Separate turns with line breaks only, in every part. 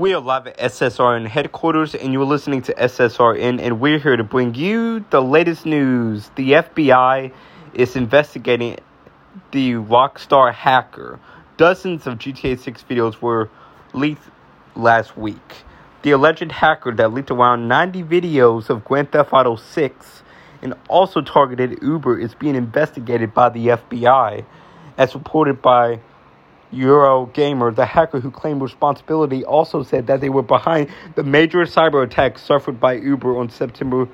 We are live at SSRN headquarters, and you're listening to SSRN, and we're here to bring you the latest news. The FBI is investigating the Rockstar hacker. Dozens of GTA 6 videos were leaked last week. The alleged hacker that leaked around 90 videos of Grand Theft Auto 6 and also targeted Uber is being investigated by the FBI, as reported by Eurogamer, the hacker who claimed responsibility, also said that they were behind the major cyber attack suffered by Uber on September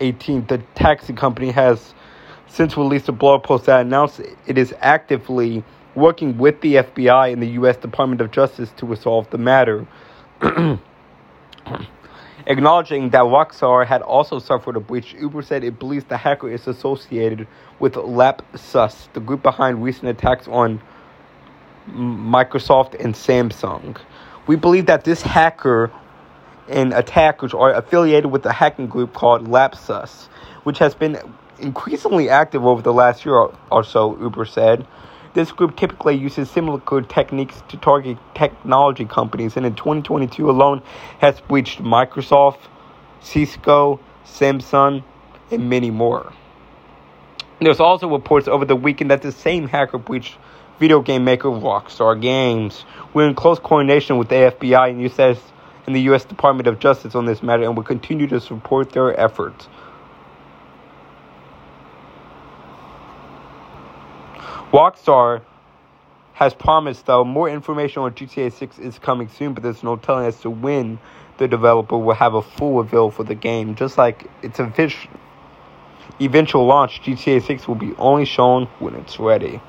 18th. The taxi company has since released a blog post that announced it is actively working with the FBI and the U.S. Department of Justice to resolve the matter. Acknowledging that Rockstar had also suffered a breach, Uber said it believes the hacker is associated with LapSUS, the group behind recent attacks on Microsoft and Samsung. We believe that this hacker and attackers are affiliated with a hacking group called LapSUS, which has been increasingly active over the last year or so, Uber said. This group typically uses similar techniques to target technology companies, and in 2022 alone has breached Microsoft, Cisco, Samsung, and many more. There's also reports over the weekend that the same hacker breached video game maker Rockstar Games. We're in close coordination with the FBI and US and the U.S. Department of Justice on this matter, and will continue to support their efforts. Rockstar has promised, though, more information on GTA 6 is coming soon, but there's no telling as to when the developer will have a full reveal for the game. Just like its eventual launch, GTA 6 will be only shown when it's ready.